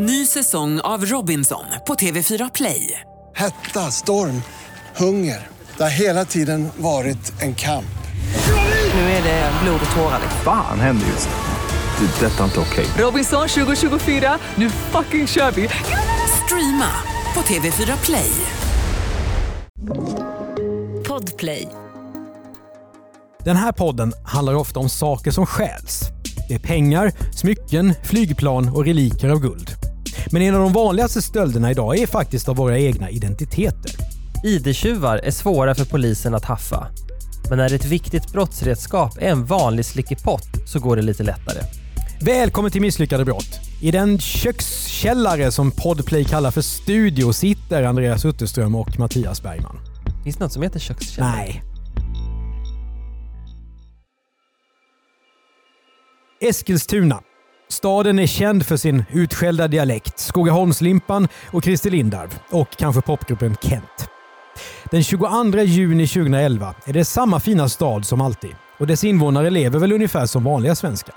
Ny säsong av Robinson på TV4 Play. Hetta, storm, hunger. Det har hela tiden varit en kamp. Nu är det blod och tårar. Fan händer just nu. Det. är Detta är inte okej. Robinson 2024, nu fucking kör vi! Streama på TV4 Play. Podplay. Den här podden handlar ofta om saker som stjäls. Det är pengar, smycken, flygplan och reliker av guld. Men en av de vanligaste stölderna idag är faktiskt av våra egna identiteter. ID-tjuvar är svåra för polisen att haffa. Men när ett viktigt brottsredskap är en vanlig slickepott så går det lite lättare. Välkommen till Misslyckade brott. I den kökskällare som Podplay kallar för studio sitter Andreas Utterström och Mattias Bergman. Finns det något som heter kökskällare? Nej. Eskilstuna. Staden är känd för sin utskällda dialekt, Skogaholmslimpan och Christer Lindarw och kanske popgruppen Kent. Den 22 juni 2011 är det samma fina stad som alltid och dess invånare lever väl ungefär som vanliga svenskar.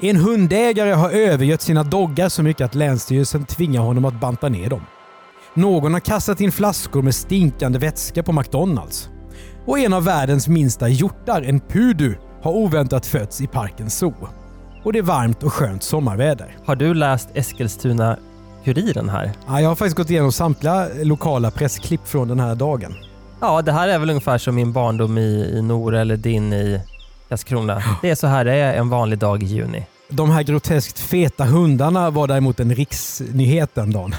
En hundägare har övergött sina doggar så mycket att Länsstyrelsen tvingar honom att banta ner dem. Någon har kastat in flaskor med stinkande vätska på McDonalds. Och en av världens minsta hjortar, en pudu, har oväntat fötts i parkens zoo. Och det är varmt och skönt sommarväder. Har du läst Eskilstuna-Kuriren här? Ja, jag har faktiskt gått igenom samtliga lokala pressklipp från den här dagen. Ja, det här är väl ungefär som min barndom i, i Nora eller din i Karlskrona. Det är så här det är en vanlig dag i juni. De här groteskt feta hundarna var däremot en riksnyhet den dagen.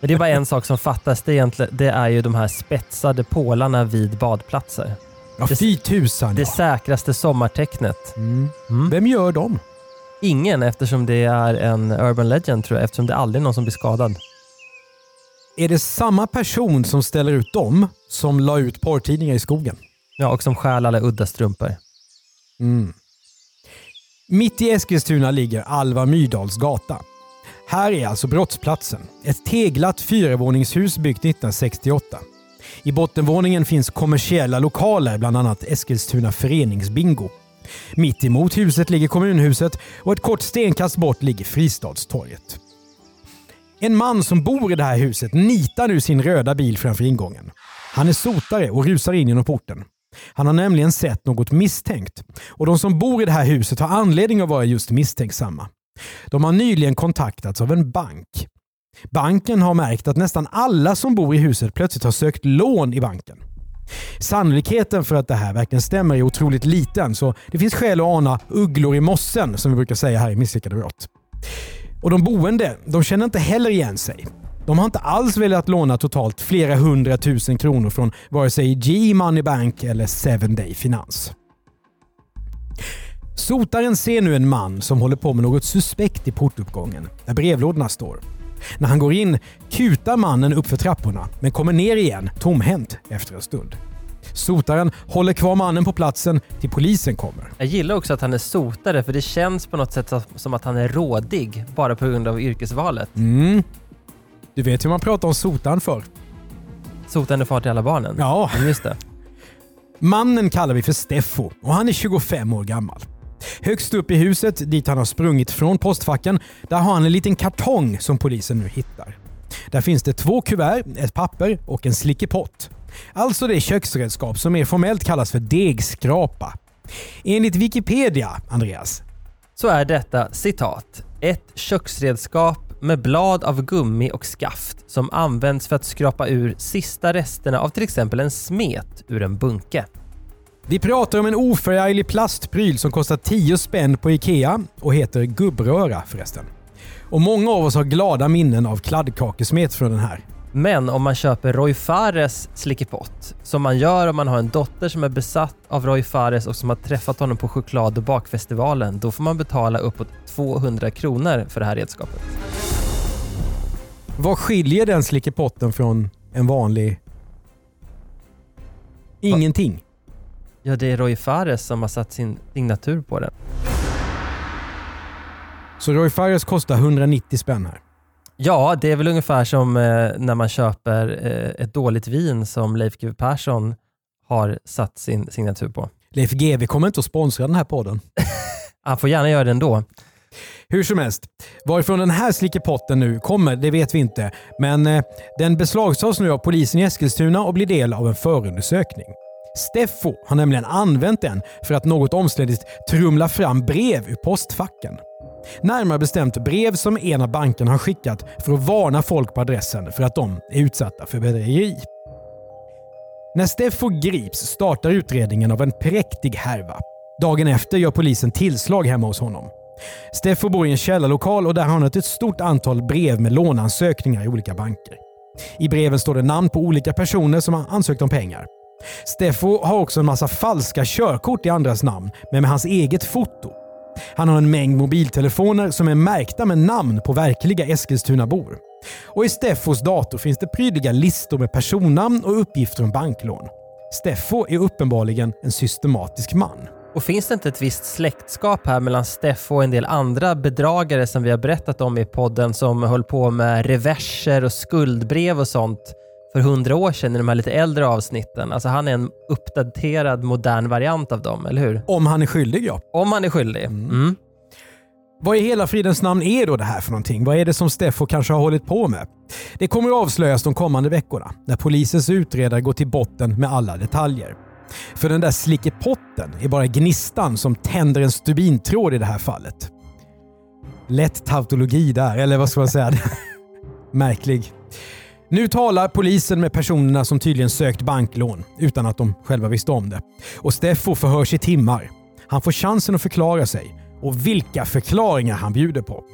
Men det är bara en sak som fattas. Det är, egentligen, det är ju de här spetsade pålarna vid badplatser. Ja, Det- fy tusan Det ja. säkraste sommartecknet. Mm. Mm. Vem gör dem? Ingen eftersom det är en urban legend tror jag, eftersom det aldrig är någon som blir skadad. Är det samma person som ställer ut dem som la ut porrtidningar i skogen? Ja, och som stjäl alla udda strumpor. Mm. Mitt i Eskilstuna ligger Alva Myrdals gata. Här är alltså brottsplatsen. Ett teglat fyrvåningshus byggt 1968. I bottenvåningen finns kommersiella lokaler, bland annat Eskilstuna föreningsbingo. Mitt emot huset ligger kommunhuset och ett kort stenkast bort ligger Fristadstorget. En man som bor i det här huset nitar nu sin röda bil framför ingången. Han är sotare och rusar in genom porten. Han har nämligen sett något misstänkt och de som bor i det här huset har anledning att vara just misstänksamma. De har nyligen kontaktats av en bank. Banken har märkt att nästan alla som bor i huset plötsligt har sökt lån i banken. Sannolikheten för att det här verkligen stämmer är otroligt liten så det finns skäl att ana ugglor i mossen som vi brukar säga här i Misslyckade brott. Och de boende, de känner inte heller igen sig. De har inte alls velat låna totalt flera hundratusen kronor från vare sig G Money Bank eller 7 Day Finans. Sotaren ser nu en man som håller på med något suspekt i portuppgången där brevlådorna står. När han går in kutar mannen upp för trapporna men kommer ner igen tomhänt efter en stund. Sotaren håller kvar mannen på platsen till polisen kommer. Jag gillar också att han är sotare för det känns på något sätt som att han är rådig bara på grund av yrkesvalet. Mm. Du vet hur man pratar om sotaren för? Är far till alla barnen. Ja. Just det. Mannen kallar vi för Steffo och han är 25 år gammal. Högst upp i huset, dit han har sprungit från postfacken, där har han en liten kartong som polisen nu hittar. Där finns det två kuvert, ett papper och en slickepott. Alltså det köksredskap som mer formellt kallas för degskrapa. Enligt Wikipedia, Andreas, Så är detta citat. Ett köksredskap med blad av gummi och skaft som används för att skrapa ur sista resterna av till exempel en smet ur en bunke. Vi pratar om en oförarglig plastpryl som kostar 10 spänn på IKEA och heter gubbröra förresten. Och många av oss har glada minnen av kladdkakesmet från den här. Men om man köper Roy Fares slickepott, som man gör om man har en dotter som är besatt av Roy Fares och som har träffat honom på choklad och bakfestivalen, då får man betala uppåt 200 kronor för det här redskapet. Vad skiljer den slickepotten från en vanlig... Ingenting. Ja, det är Roy Fares som har satt sin signatur på den. Så Roy Fares kostar 190 spänn här. Ja, det är väl ungefär som eh, när man köper eh, ett dåligt vin som Leif GW Persson har satt sin signatur på. Leif GW kommer inte att sponsra den här podden. Han får gärna göra det ändå. Hur som helst, varifrån den här slickepotten nu kommer det vet vi inte. Men eh, den beslagtas nu av polisen i Eskilstuna och blir del av en förundersökning. Steffo har nämligen använt den för att något omständigt trumla fram brev ur postfacken. Närmare bestämt brev som en av bankerna har skickat för att varna folk på adressen för att de är utsatta för bedrägeri. När Steffo grips startar utredningen av en präktig härva. Dagen efter gör polisen tillslag hemma hos honom. Steffo bor i en källarlokal och där har han ett stort antal brev med låneansökningar i olika banker. I breven står det namn på olika personer som har ansökt om pengar. Steffo har också en massa falska körkort i andras namn, men med hans eget foto. Han har en mängd mobiltelefoner som är märkta med namn på verkliga Eskilstunabor. Och i Steffos dator finns det prydliga listor med personnamn och uppgifter om banklån. Steffo är uppenbarligen en systematisk man. Och finns det inte ett visst släktskap här mellan Steffo och en del andra bedragare som vi har berättat om i podden som höll på med reverser och skuldbrev och sånt för hundra år sedan i de här lite äldre avsnitten. Alltså han är en uppdaterad modern variant av dem, eller hur? Om han är skyldig ja. Om han är skyldig. Mm. Vad i hela fridens namn är då det här för någonting? Vad är det som Steffo kanske har hållit på med? Det kommer att avslöjas de kommande veckorna när polisens utredare går till botten med alla detaljer. För den där slickepotten är bara gnistan som tänder en stubintråd i det här fallet. Lätt tautologi där, eller vad ska man säga? Märklig. Nu talar polisen med personerna som tydligen sökt banklån utan att de själva visste om det. Och Steffo förhörs i timmar. Han får chansen att förklara sig och vilka förklaringar han bjuder på.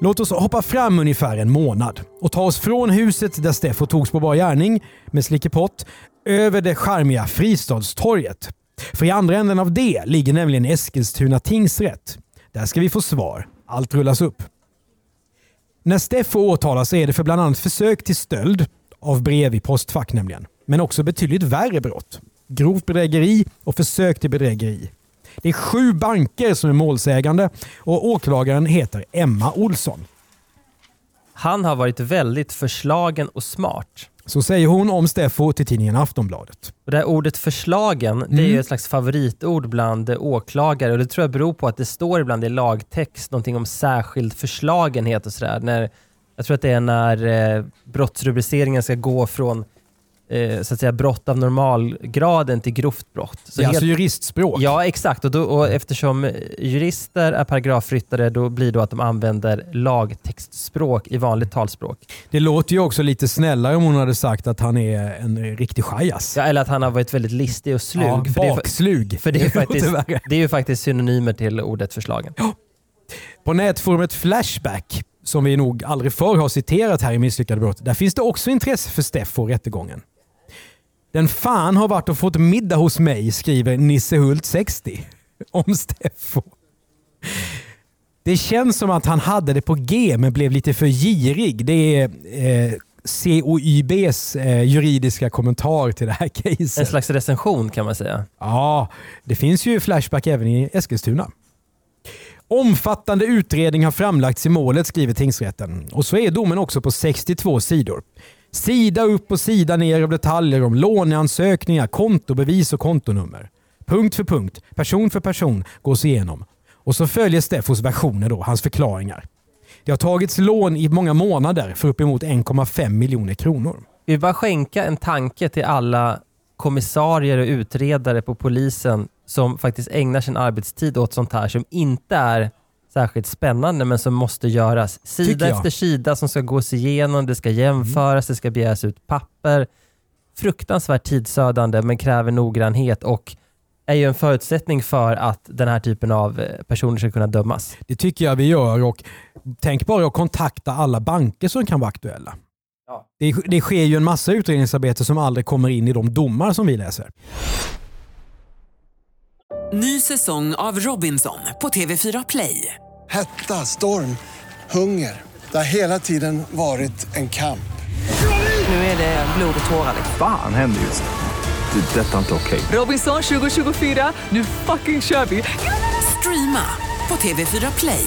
Låt oss hoppa fram ungefär en månad och ta oss från huset där Steffo togs på bar gärning med slickepott över det charmiga Fristadstorget. För i andra änden av det ligger nämligen Eskilstuna tingsrätt. Där ska vi få svar. Allt rullas upp. När Steffo åtalas är det för bland annat försök till stöld av brev i postfack nämligen. Men också betydligt värre brott. Grovt bedrägeri och försök till bedrägeri. Det är sju banker som är målsägande och åklagaren heter Emma Olsson. Han har varit väldigt förslagen och smart. Så säger hon om Steffo till tidningen Aftonbladet. Och det här ordet förslagen, det är ju ett slags favoritord bland åklagare och det tror jag beror på att det står ibland i lagtext någonting om särskild förslagenhet och sådär. När, jag tror att det är när eh, brottsrubriceringen ska gå från eh, så att säga, brott av normalgraden till grovt brott. Så det är helt- alltså juristspråk. Ja, exakt. Och, då, och eftersom jurister är paragrafryttare, då blir det att de använder lagtextspråk i vanligt talspråk. Det låter ju också lite snällare om hon hade sagt att han är en riktig chajas. Ja, eller att han har varit väldigt listig och slug. Ja, för, det är, bakslug. för det, är faktiskt, det är ju faktiskt synonymer till ordet förslagen. På nätforumet Flashback, som vi nog aldrig förr har citerat här i Misslyckade brott, där finns det också intresse för Steffo och rättegången. Den fan har varit och fått middag hos mig, skriver Nisse Hult 60 om Steffo. Det känns som att han hade det på G men blev lite för girig. Det är eh, COYBs eh, juridiska kommentar till det här En caset. slags recension kan man säga. Ja, det finns ju Flashback även i Eskilstuna. Omfattande utredning har framlagts i målet, skriver tingsrätten. Och så är domen också på 62 sidor. Sida upp och sida ner av detaljer om låneansökningar, kontobevis och kontonummer. Punkt för punkt, person för person gås igenom. Och så följer Steffos versioner då, hans förklaringar. Det har tagits lån i många månader för uppemot 1,5 miljoner kronor. Vi vill bara skänka en tanke till alla kommissarier och utredare på polisen som faktiskt ägnar sin arbetstid åt sånt här som inte är särskilt spännande men som måste göras. Sida efter sida som ska gås igenom, det ska jämföras, det ska begäras ut papper. Fruktansvärt tidsödande men kräver noggrannhet och är ju en förutsättning för att den här typen av eh, personer ska kunna dömas. Det tycker jag vi gör och tänk bara att kontakta alla banker som kan vara aktuella. Ja. Det, det sker ju en massa utredningsarbete som aldrig kommer in i de domar som vi läser. Ny säsong av Robinson på TV4 Play. Hetta, storm, hunger. Det har hela tiden varit en kamp. Nu är det blod och tårar. Fan händer just det. Det är detta inte okej. Robinson 2024, nu fucking kör vi! Streama på TV4 Play.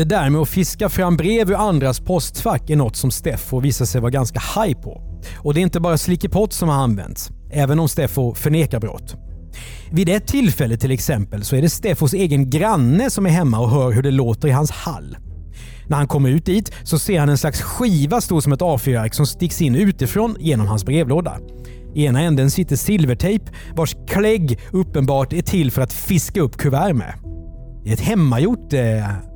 Det där med att fiska fram brev ur andras postfack är något som Steffo visar sig vara ganska high på. Och det är inte bara slickepott som har använts, även om Steffo förnekar brott. Vid ett tillfälle till exempel så är det Steffos egen granne som är hemma och hör hur det låter i hans hall. När han kommer ut dit så ser han en slags skiva stor som ett A4-ark som sticks in utifrån genom hans brevlåda. I ena änden sitter silvertejp vars klägg uppenbart är till för att fiska upp kuvert med. Det är ett hemmagjort eh,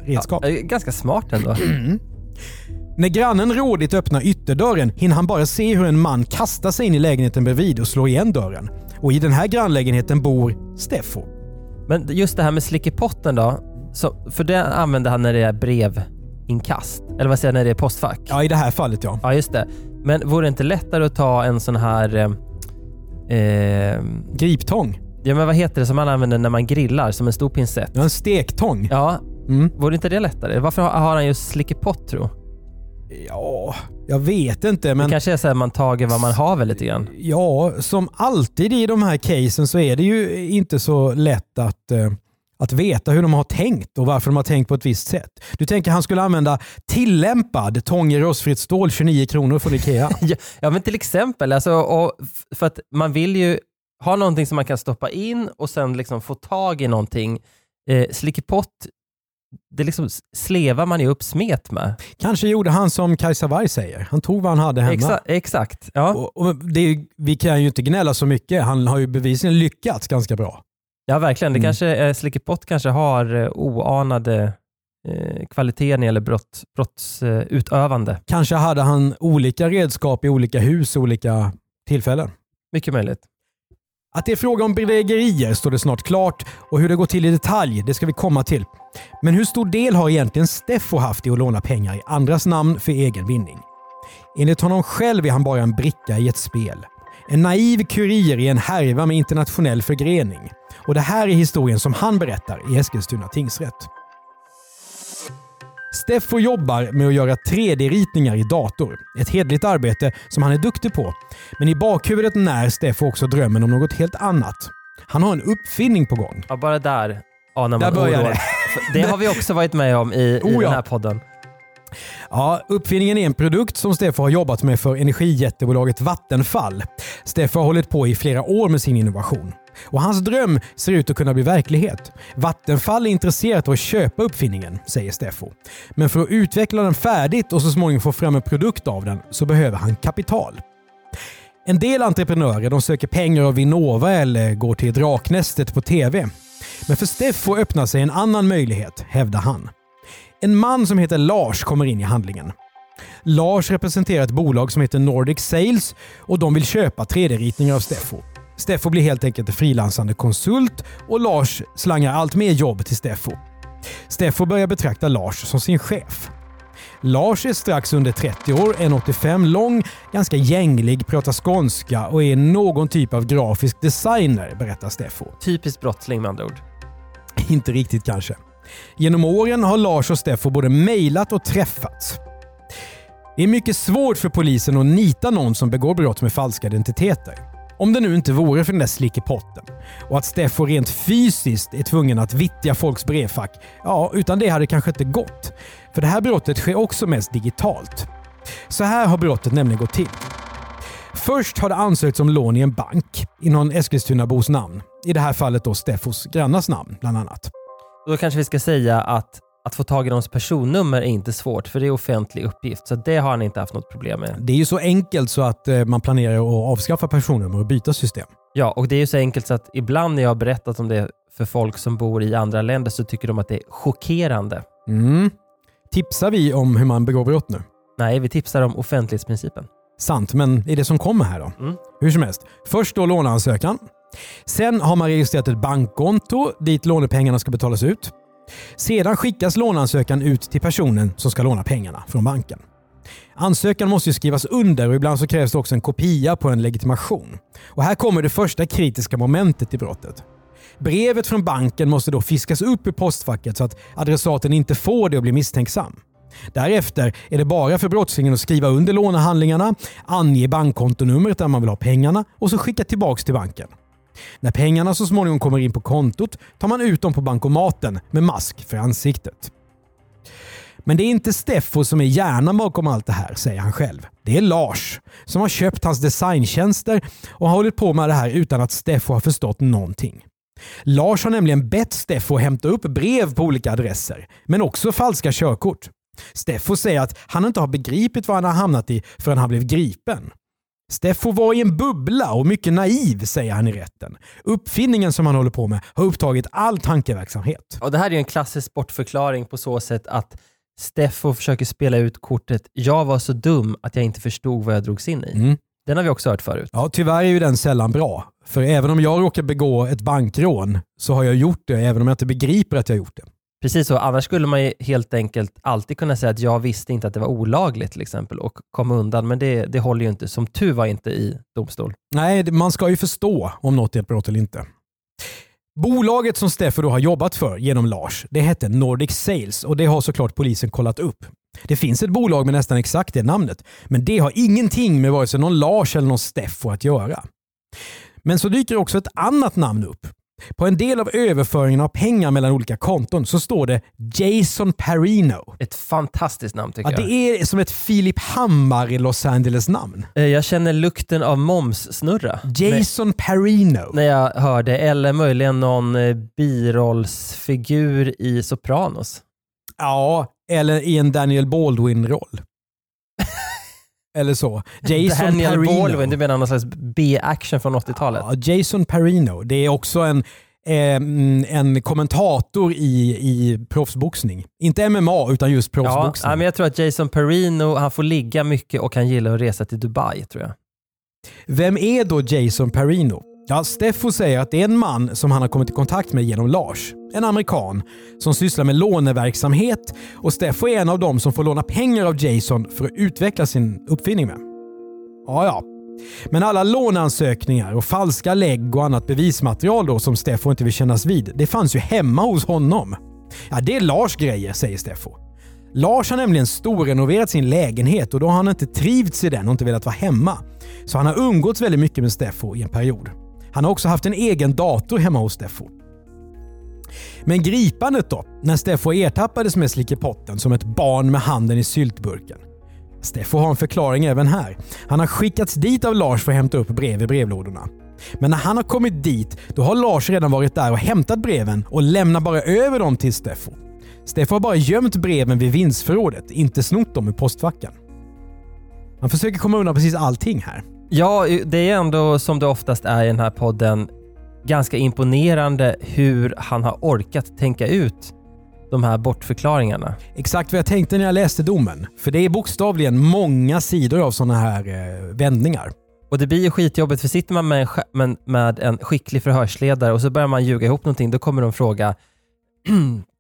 redskap. Ja, ganska smart ändå. När grannen rådigt öppnar ytterdörren hinner han bara se hur en man kastar sig in i lägenheten bredvid och slår igen dörren. Och i den här grannlägenheten bor Steffo. Men just det här med slickepotten då. Så, för det använder han när det är brevinkast. Eller vad säger jag, när det är postfack? Ja, i det här fallet ja. Ja, just det. Men vore det inte lättare att ta en sån här... Eh, eh, Griptång. Ja, men vad heter det som man använder när man grillar? Som en stor pincett? Ja, en stektång. Ja, Mm. vore inte det lättare? Varför har har han just slickepott tro? Ja, jag vet inte Det men... kanske är så att man tager vad man haver lite grann. Ja, som alltid i de här casen så är det ju inte så lätt att, eh, att veta hur de har tänkt och varför de har tänkt på ett visst sätt. Du tänker han skulle använda tillämpad tång i rostfritt stål 29 kronor från Ikea. Ja, men till exempel. Alltså, för att man vill ju ha någonting som man kan stoppa in och sen liksom få tag i någonting. Eh, slickepott, det liksom slevar man ju upp smet med. Kanske gjorde han som Kajsa Warg säger. Han tog vad han hade hemma. Exa exakt. Ja. Och, och det vi kan ju inte gnälla så mycket. Han har ju bevisligen lyckats ganska bra. ja, verkligen. Det Mm. kanske, eh, slickepott kanske har eh, oanade eh, kvaliteter när det gäller brott, brottsutövande. Kanske hade han olika redskap i olika hus, olika tillfällen. Mycket möjligt. Att det är fråga om bedrägerier står det snart klart och hur det går till i detalj, det ska vi komma till. Men hur stor del har egentligen Steffo haft i att låna pengar i andras namn för egen vinning? Enligt honom själv är han bara en bricka i ett spel. En naiv kurir i en härva med internationell förgrening. Och det här är historien som han berättar i Eskilstuna tingsrätt. Steffo jobbar med att göra 3D-ritningar i dator. Ett hedligt arbete som han är duktig på. Men i bakhuvudet när Steffo också drömmen om något helt annat. Han har en uppfinning på gång. Ja, bara där anar Där man börjar oro. det. Det har vi också varit med om i, i Oh, ja. den här podden. Ja, uppfinningen är en produkt som Steffo har jobbat med för energijättebolaget Vattenfall. Steffo har hållit på i flera år med sin innovation. Och hans dröm ser ut att kunna bli verklighet. Vattenfall är intresserat av att köpa uppfinningen, säger Steffo. Men för att utveckla den färdigt och så småningom få fram en produkt av den så behöver han kapital. En del entreprenörer de söker pengar av Vinnova eller går till Draknästet på TV. Men för Steffo öppnar sig en annan möjlighet, hävdar han. En man som heter Lars kommer in i handlingen. Lars representerar ett bolag som heter Nordic Sales och de vill köpa 3D-ritningar av Steffo. Steffo blir helt enkelt en frilansande konsult och Lars slangar allt mer jobb till Steffo. Steffo börjar betrakta Lars som sin chef. Lars är strax under 30 år, 1,85 lång, ganska gänglig, pratar skånska och är någon typ av grafisk designer, berättar Steffo. Typiskt brottsling med andra ord. Inte riktigt kanske. Genom åren har Lars och Steffo både mejlat och träffats. Det är mycket svårt för polisen att nita någon som begår brott med falska identiteter. Om det nu inte vore för den där slickepotten och att Steffo rent fysiskt är tvungen att vittja folks brevfack. Ja, utan det hade det kanske inte gått. För det här brottet sker också mest digitalt. Så här har brottet nämligen gått till. Först har det ansökts om lån i en bank i någon Eskilstunabos namn. I det här fallet då Steffos grannars namn bland annat. Då kanske vi ska säga att att få tag i någons personnummer är inte svårt, för det är offentlig uppgift. Så det har han inte haft något problem med. Det är ju så enkelt så att eh, man planerar att avskaffa personnummer och byta system. Ja, och det är ju så enkelt så att ibland när jag har berättat om det för folk som bor i andra länder så tycker de att det är chockerande. Mm. Tipsar vi om hur man begår brott nu? Nej, vi tipsar om offentlighetsprincipen. Sant, men är det som kommer här då? Mm. Hur som helst. Först då låneansökan. Sen har man registrerat ett bankkonto dit lånepengarna ska betalas ut. Sedan skickas låneansökan ut till personen som ska låna pengarna från banken. Ansökan måste ju skrivas under och ibland så krävs det också en kopia på en legitimation. Och här kommer det första kritiska momentet i brottet. Brevet från banken måste då fiskas upp ur postfacket så att adressaten inte får det och blir misstänksam. Därefter är det bara för brottslingen att skriva under lånehandlingarna, ange bankkontonumret där man vill ha pengarna och så skicka tillbaka till banken. När pengarna så småningom kommer in på kontot tar man ut dem på bankomaten med mask för ansiktet. Men det är inte Steffo som är hjärnan bakom allt det här, säger han själv. Det är Lars som har köpt hans designtjänster och har hållit på med det här utan att Steffo har förstått någonting. Lars har nämligen bett Steffo hämta upp brev på olika adresser, men också falska körkort. Steffo säger att han inte har begripit vad han har hamnat i förrän han blev gripen. Steffo var i en bubbla och mycket naiv, säger han i rätten. Uppfinningen som han håller på med har upptagit all tankeverksamhet. Och det här är ju en klassisk bortförklaring på så sätt att Steffo försöker spela ut kortet “jag var så dum att jag inte förstod vad jag drogs in i”. Mm. Den har vi också hört förut. Ja, tyvärr är ju den sällan bra. För även om jag råkar begå ett bankrån så har jag gjort det, även om jag inte begriper att jag gjort det. Precis så, annars skulle man ju helt enkelt alltid kunna säga att jag visste inte att det var olagligt till exempel och komma undan, men det, det håller ju inte, som tur var inte i domstol. Nej, man ska ju förstå om något är ett brott eller inte. Bolaget som Steffo då har jobbat för genom Lars, det hette Nordic Sales och det har såklart polisen kollat upp. Det finns ett bolag med nästan exakt det namnet, men det har ingenting med vare sig någon Lars eller någon Steffo att göra. Men så dyker också ett annat namn upp. På en del av överföringen av pengar mellan olika konton så står det Jason Parino. Ett fantastiskt namn tycker Ja, jag. det är som ett Filip Hammar i Los Angeles-namn. Eh, Jag känner lukten av momssnurra Jason Parino. när jag hör det, eller möjligen någon eh, birollsfigur i Sopranos. Ja, eller i en Daniel Baldwin-roll. Eller så. Jason Daniel Parino. Baldwin, du menar någon slags B-action från 80-talet? Ja, Jason Parino. Det är också en, eh, en kommentator i, i proffsboxning. Inte MMA, utan just proffsboxning. ja, men jag tror att Jason Perino, han får ligga mycket och han gillar att resa till Dubai tror jag. Vem är då Jason Parino? Ja, Steffo säger att det är en man som han har kommit i kontakt med genom Lars. En amerikan som sysslar med låneverksamhet och Steffo är en av dem som får låna pengar av Jason för att utveckla sin uppfinning med. Ja, ja. Men alla låneansökningar och falska lägg och annat bevismaterial då som Steffo inte vill kännas vid, det fanns ju hemma hos honom. Ja, det är Lars grejer, säger Steffo. Lars har nämligen storrenoverat sin lägenhet och då har han inte trivts i den och inte velat vara hemma. Så han har umgåtts väldigt mycket med Steffo i en period. Han har också haft en egen dator hemma hos Steffo. Men gripandet då, när Steffo ertappades med slickepotten som ett barn med handen i syltburken. Steffo har en förklaring även här. Han har skickats dit av Lars för att hämta upp brev i brevlådorna. Men när han har kommit dit, då har Lars redan varit där och hämtat breven och lämnar bara över dem till Steffo. Steffo har bara gömt breven vid vindsförrådet, inte snott dem ur postfacken. Han försöker komma undan precis allting här. Ja, det är ändå som det oftast är i den här podden ganska imponerande hur han har orkat tänka ut de här bortförklaringarna. Exakt vad jag tänkte när jag läste domen. För det är bokstavligen många sidor av sådana här eh, vändningar. Och det blir ju skitjobbigt för sitter man med en, med en skicklig förhörsledare och så börjar man ljuga ihop någonting, då kommer de fråga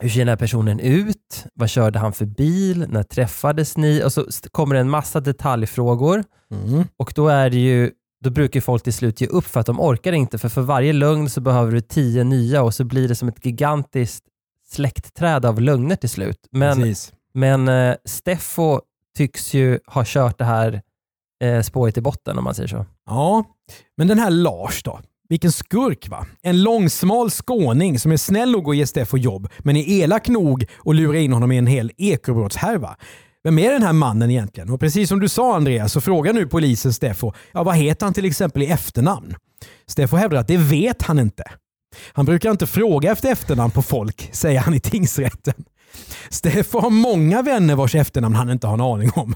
hur ser den här personen ut? Vad körde han för bil? När träffades ni? Och så kommer det en massa detaljfrågor Mm. och då är ju då brukar folk till slut ge upp för att de orkar inte, för för varje lögn så behöver du tio nya och så blir det som ett gigantiskt släktträd av lögner till slut. Men, Precis. men eh, Steffo tycks ju ha kört det här eh, spåret i botten om man säger så. Ja, men den här Lars då? Vilken skurk va? En långsmal skåning som är snäll nog att ge Steffo jobb, men är elak nog att lura in honom i en hel ekobrottshärva. Vem är den här mannen egentligen? Och precis som du sa Andreas så frågar nu polisen Steffo, ja vad heter han till exempel i efternamn? Steffo hävdar att det vet han inte. Han brukar inte fråga efter efternamn på folk, säger han i tingsrätten. Steffo har många vänner vars efternamn han inte har en aning om.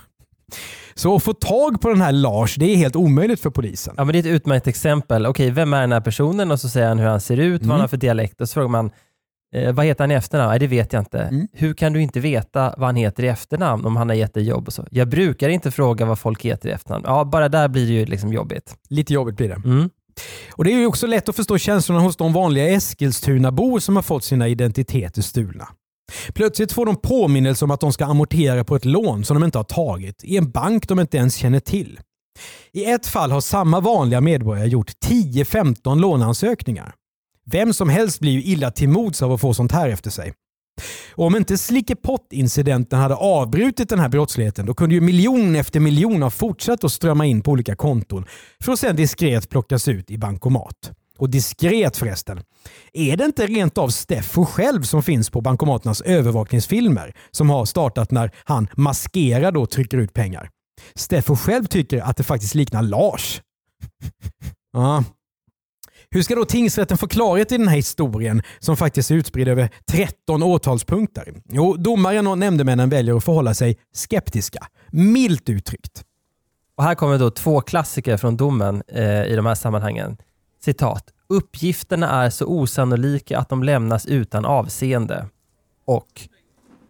Så att få tag på den här Lars, det är helt omöjligt för polisen. Ja, men det är ett utmärkt exempel. Okej, vem är den här personen? Och så säger han hur han ser ut, vad han har för dialekt. Och så frågar man, eh, vad heter han i efternamn? Nej, det vet jag inte. Hur kan du inte veta vad han heter i efternamn om han har gett dig jobb och så? Jag brukar inte fråga vad folk heter i efternamn. Ja, bara där blir det ju liksom jobbigt. Lite jobbigt blir det. Mm. Och Det är ju också lätt att förstå känslorna hos de vanliga Eskilstuna-bor som har fått sina identiteter stulna. Plötsligt får de påminnelse om att de ska amortera på ett lån som de inte har tagit i en bank de inte ens känner till. I ett fall har samma vanliga medborgare gjort 10-15 låneansökningar. Vem som helst blir ju illa till mods av att få sånt här efter sig. Och om inte Slickepott-incidenten hade avbrutit den här brottsligheten då kunde ju miljon efter miljon ha fortsatt att strömma in på olika konton för att sedan diskret plockas ut i bankomat. Och diskret förresten. Är det inte rent av Steffo själv som finns på bankomaternas övervakningsfilmer som har startat när han maskerad och trycker ut pengar? Steffo själv tycker att det faktiskt liknar Lars. ja. Hur ska då tingsrätten få klarhet i den här historien som faktiskt är utspridd över 13 åtalspunkter? Jo, domaren och nämndemännen väljer att förhålla sig skeptiska. Milt uttryckt. Och här kommer då två klassiker från domen eh, i de här sammanhangen. Citat. Uppgifterna är så osannolika att de lämnas utan avseende. Och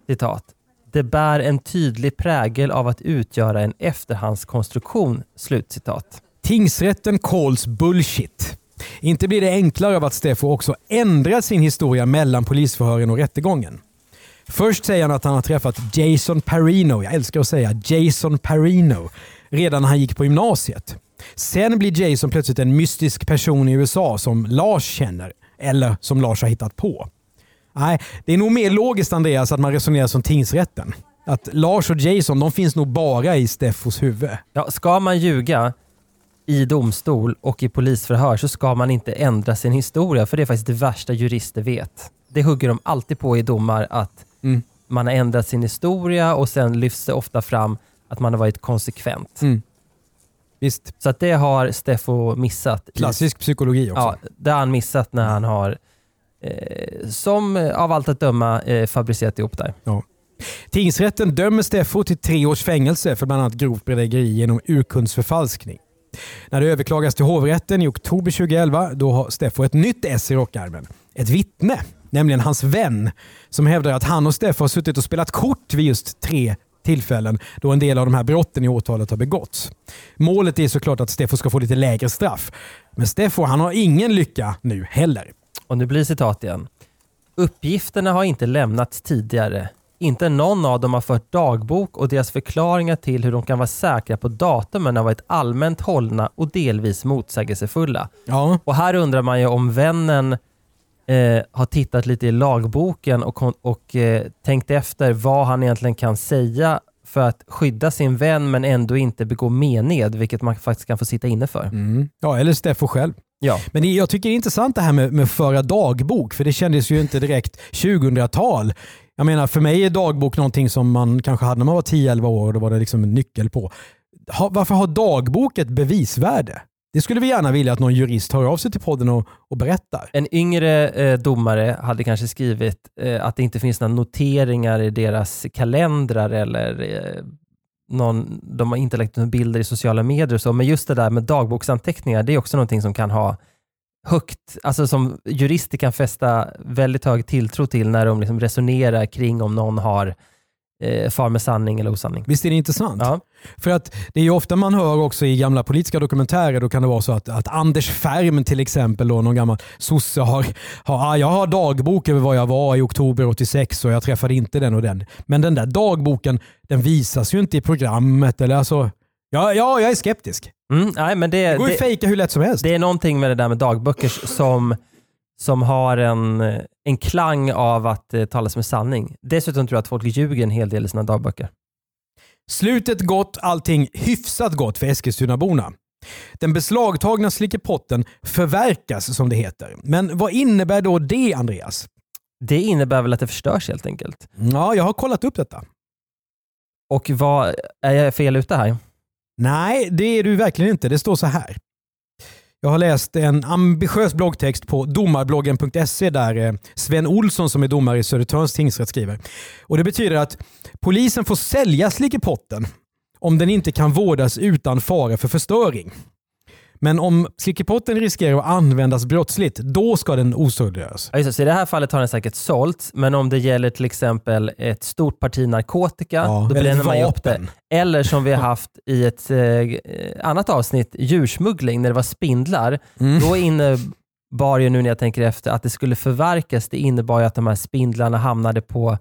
citat. Det bär en tydlig prägel av att utgöra en efterhandskonstruktion. Slutcitat. Tingsrätten calls bullshit. Inte blir det enklare av att Steffo också ändrat sin historia mellan polisförhören och rättegången. Först säger han att han har träffat Jason Parino, jag älskar att säga Jason Parino, redan när han gick på gymnasiet. Sen blir Jason plötsligt en mystisk person i USA som Lars känner, eller som Lars har hittat på. Nej, det är nog mer logiskt Andreas att man resonerar som tingsrätten. Att Lars och Jason de finns nog bara i Steffos huvud. Ja, ska man ljuga i domstol och i polisförhör så ska man inte ändra sin historia, för det är faktiskt det värsta jurister vet. Det hugger de alltid på i domar, att Mm. man har ändrat sin historia och sen lyfts det ofta fram att man har varit konsekvent. Mm. Visst, Så att det har Steffo missat. i- klassisk psykologi också. Ja, det har han missat när han har, eh, som av allt att döma, eh, fabricerat ihop där. Tingsrätten dömer Steffo till tre års fängelse för bland annat grovt bedrägeri genom urkundsförfalskning. När det överklagas till hovrätten i oktober 2011 då har Steffo ett nytt S i rockärmen. Ett vittne, nämligen hans vän, som hävdar att han och Steffo har suttit och spelat kort vid just tre tillfällen då en del av de här brotten i åtalet har begåtts. Målet är såklart att Steffo ska få lite lägre straff. Men Steffo han har ingen lycka nu heller. Och nu blir citat igen. Uppgifterna har inte lämnats tidigare. Inte någon av dem har fört dagbok och deras förklaringar till hur de kan vara säkra på datumen har varit allmänt hållna och delvis motsägelsefulla. Ja, Och här undrar man ju om vännen eh, har tittat lite i lagboken och, och eh, tänkt efter vad han egentligen kan säga för att skydda sin vän men ändå inte begå mened, vilket man faktiskt kan få sitta inne för. mm. ja eller Steffo själv. Ja. Men det- jag tycker det är intressant det här med, med föra dagbok, för det kändes ju inte direkt 2000-tal. Jag menar, för mig är dagbok någonting som man kanske hade när man var 10-11 år och då var det liksom en nyckel på. Ha, varför har dagbok ett bevisvärde? Det skulle vi gärna vilja att någon jurist hör av sig till podden och, och berättar. En yngre eh, domare hade kanske skrivit eh, att det inte finns några noteringar i deras kalendrar eller eh, någon, de har inte lagt några bilder i sociala medier och så, men just det där med dagboksanteckningar, det är också någonting som kan ha högt, alltså som jurister kan fästa väldigt hög tilltro till när de liksom resonerar kring om någon har eh, far med sanning eller osanning. Visst är det intressant? Ja. För att det är ju ofta man hör också i gamla politiska dokumentärer, då kan det vara så att, att Anders Färm till exempel, då, någon gammal sosse, har, har, ah, jag har dagbok över vad jag var i oktober 86 och jag träffade inte den och den. Men den där dagboken, den visas ju inte i programmet. Eller alltså, ja, ja, jag är skeptisk. Mm, nej, men det, Det går ju att fejka hur lätt som helst. Det är någonting med det där med dagböcker som, som har en, en klang av att eh, tala som sanning. Dessutom tror jag att folk ljuger en hel del i sina dagböcker. Slutet gott, allting hyfsat gott för Eskilstunaborna. Den beslagtagna slickepotten förverkas som det heter. Men vad innebär då det Andreas? Det innebär väl att det förstörs helt enkelt. Ja, jag har kollat upp detta. Och vad, är jag fel ute här? Nej, det är du verkligen inte. Det står så här. Jag har läst en ambitiös bloggtext på domarbloggen.se där eh, Sven Olsson som är domare i Södertörns tingsrätt skriver. Och Det betyder att polisen får sälja slickepotten om den inte kan vårdas utan fara för förstöring. Men om slickepotten riskerar att användas brottsligt, då ska den osödliggöras. Ja, så I det här fallet har den säkert sålts, men om det gäller till exempel ett stort parti narkotika, Ja, då bränner man ju upp det. Eller som vi har haft i ett eh, annat avsnitt, djursmuggling, när det var spindlar. Mm. Då inne, var ju nu när jag tänker efter att det skulle förverkas. Det innebar ju att de här spindlarna hamnade på,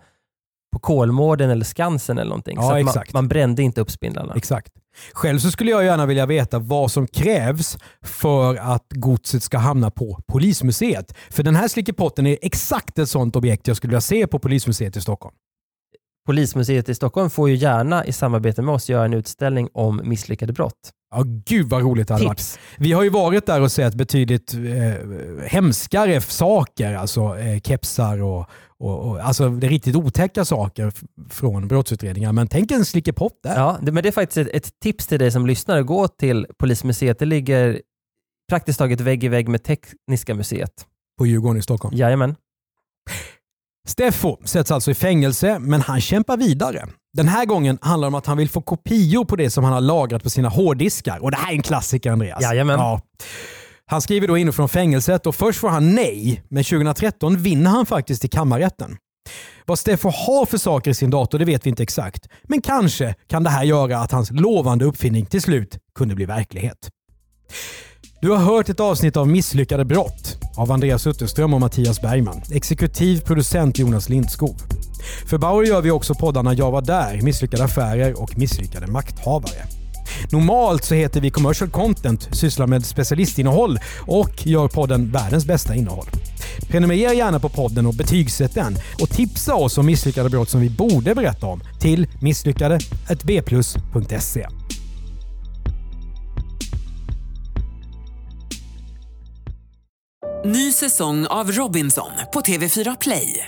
på Kolmården eller Skansen eller någonting. Ja, så man, exakt. man brände inte upp spindlarna. Exakt. Själv så skulle jag gärna vilja veta vad som krävs för att godset ska hamna på Polismuseet. För den här slickepotten är exakt ett sånt objekt jag skulle vilja se på Polismuseet i Stockholm. Polismuseet i Stockholm får ju gärna i samarbete med oss göra en utställning om misslyckade brott. Ja, gud vad roligt det hade varit. Vi har ju varit där och sett betydligt eh, hemskare saker, alltså eh, kepsar och, och, och alltså det riktigt otäcka saker från brottsutredningar. Men tänk en slickepott där. Ja, det, men det är faktiskt ett, ett tips till dig som lyssnar. Gå till Polismuseet. Det ligger praktiskt taget vägg i vägg med Tekniska museet. På Djurgården i Stockholm. Jajamän. Steffo sätts alltså i fängelse, men han kämpar vidare. Den här gången handlar det om att han vill få kopior på det som han har lagrat på sina hårddiskar. Och det här är en klassiker Andreas. Jajamän. Ja. Han skriver då in från fängelset och först får han nej, men 2013 vinner han faktiskt i kammarrätten. Vad Steffo har för saker i sin dator det vet vi inte exakt, men kanske kan det här göra att hans lovande uppfinning till slut kunde bli verklighet. Du har hört ett avsnitt av Misslyckade brott av Andreas Utterström och Mattias Bergman. Exekutiv producent Jonas Lindskov. För Bauer gör vi också poddarna Jag var där, Misslyckade affärer och Misslyckade makthavare. Normalt så heter vi Commercial Content, sysslar med specialistinnehåll och gör podden Världens bästa innehåll. Prenumerera gärna på podden och betygsätt den och tipsa oss om misslyckade brott som vi borde berätta om till misslyckade.bplus.se. Ny säsong av Robinson på TV4 Play.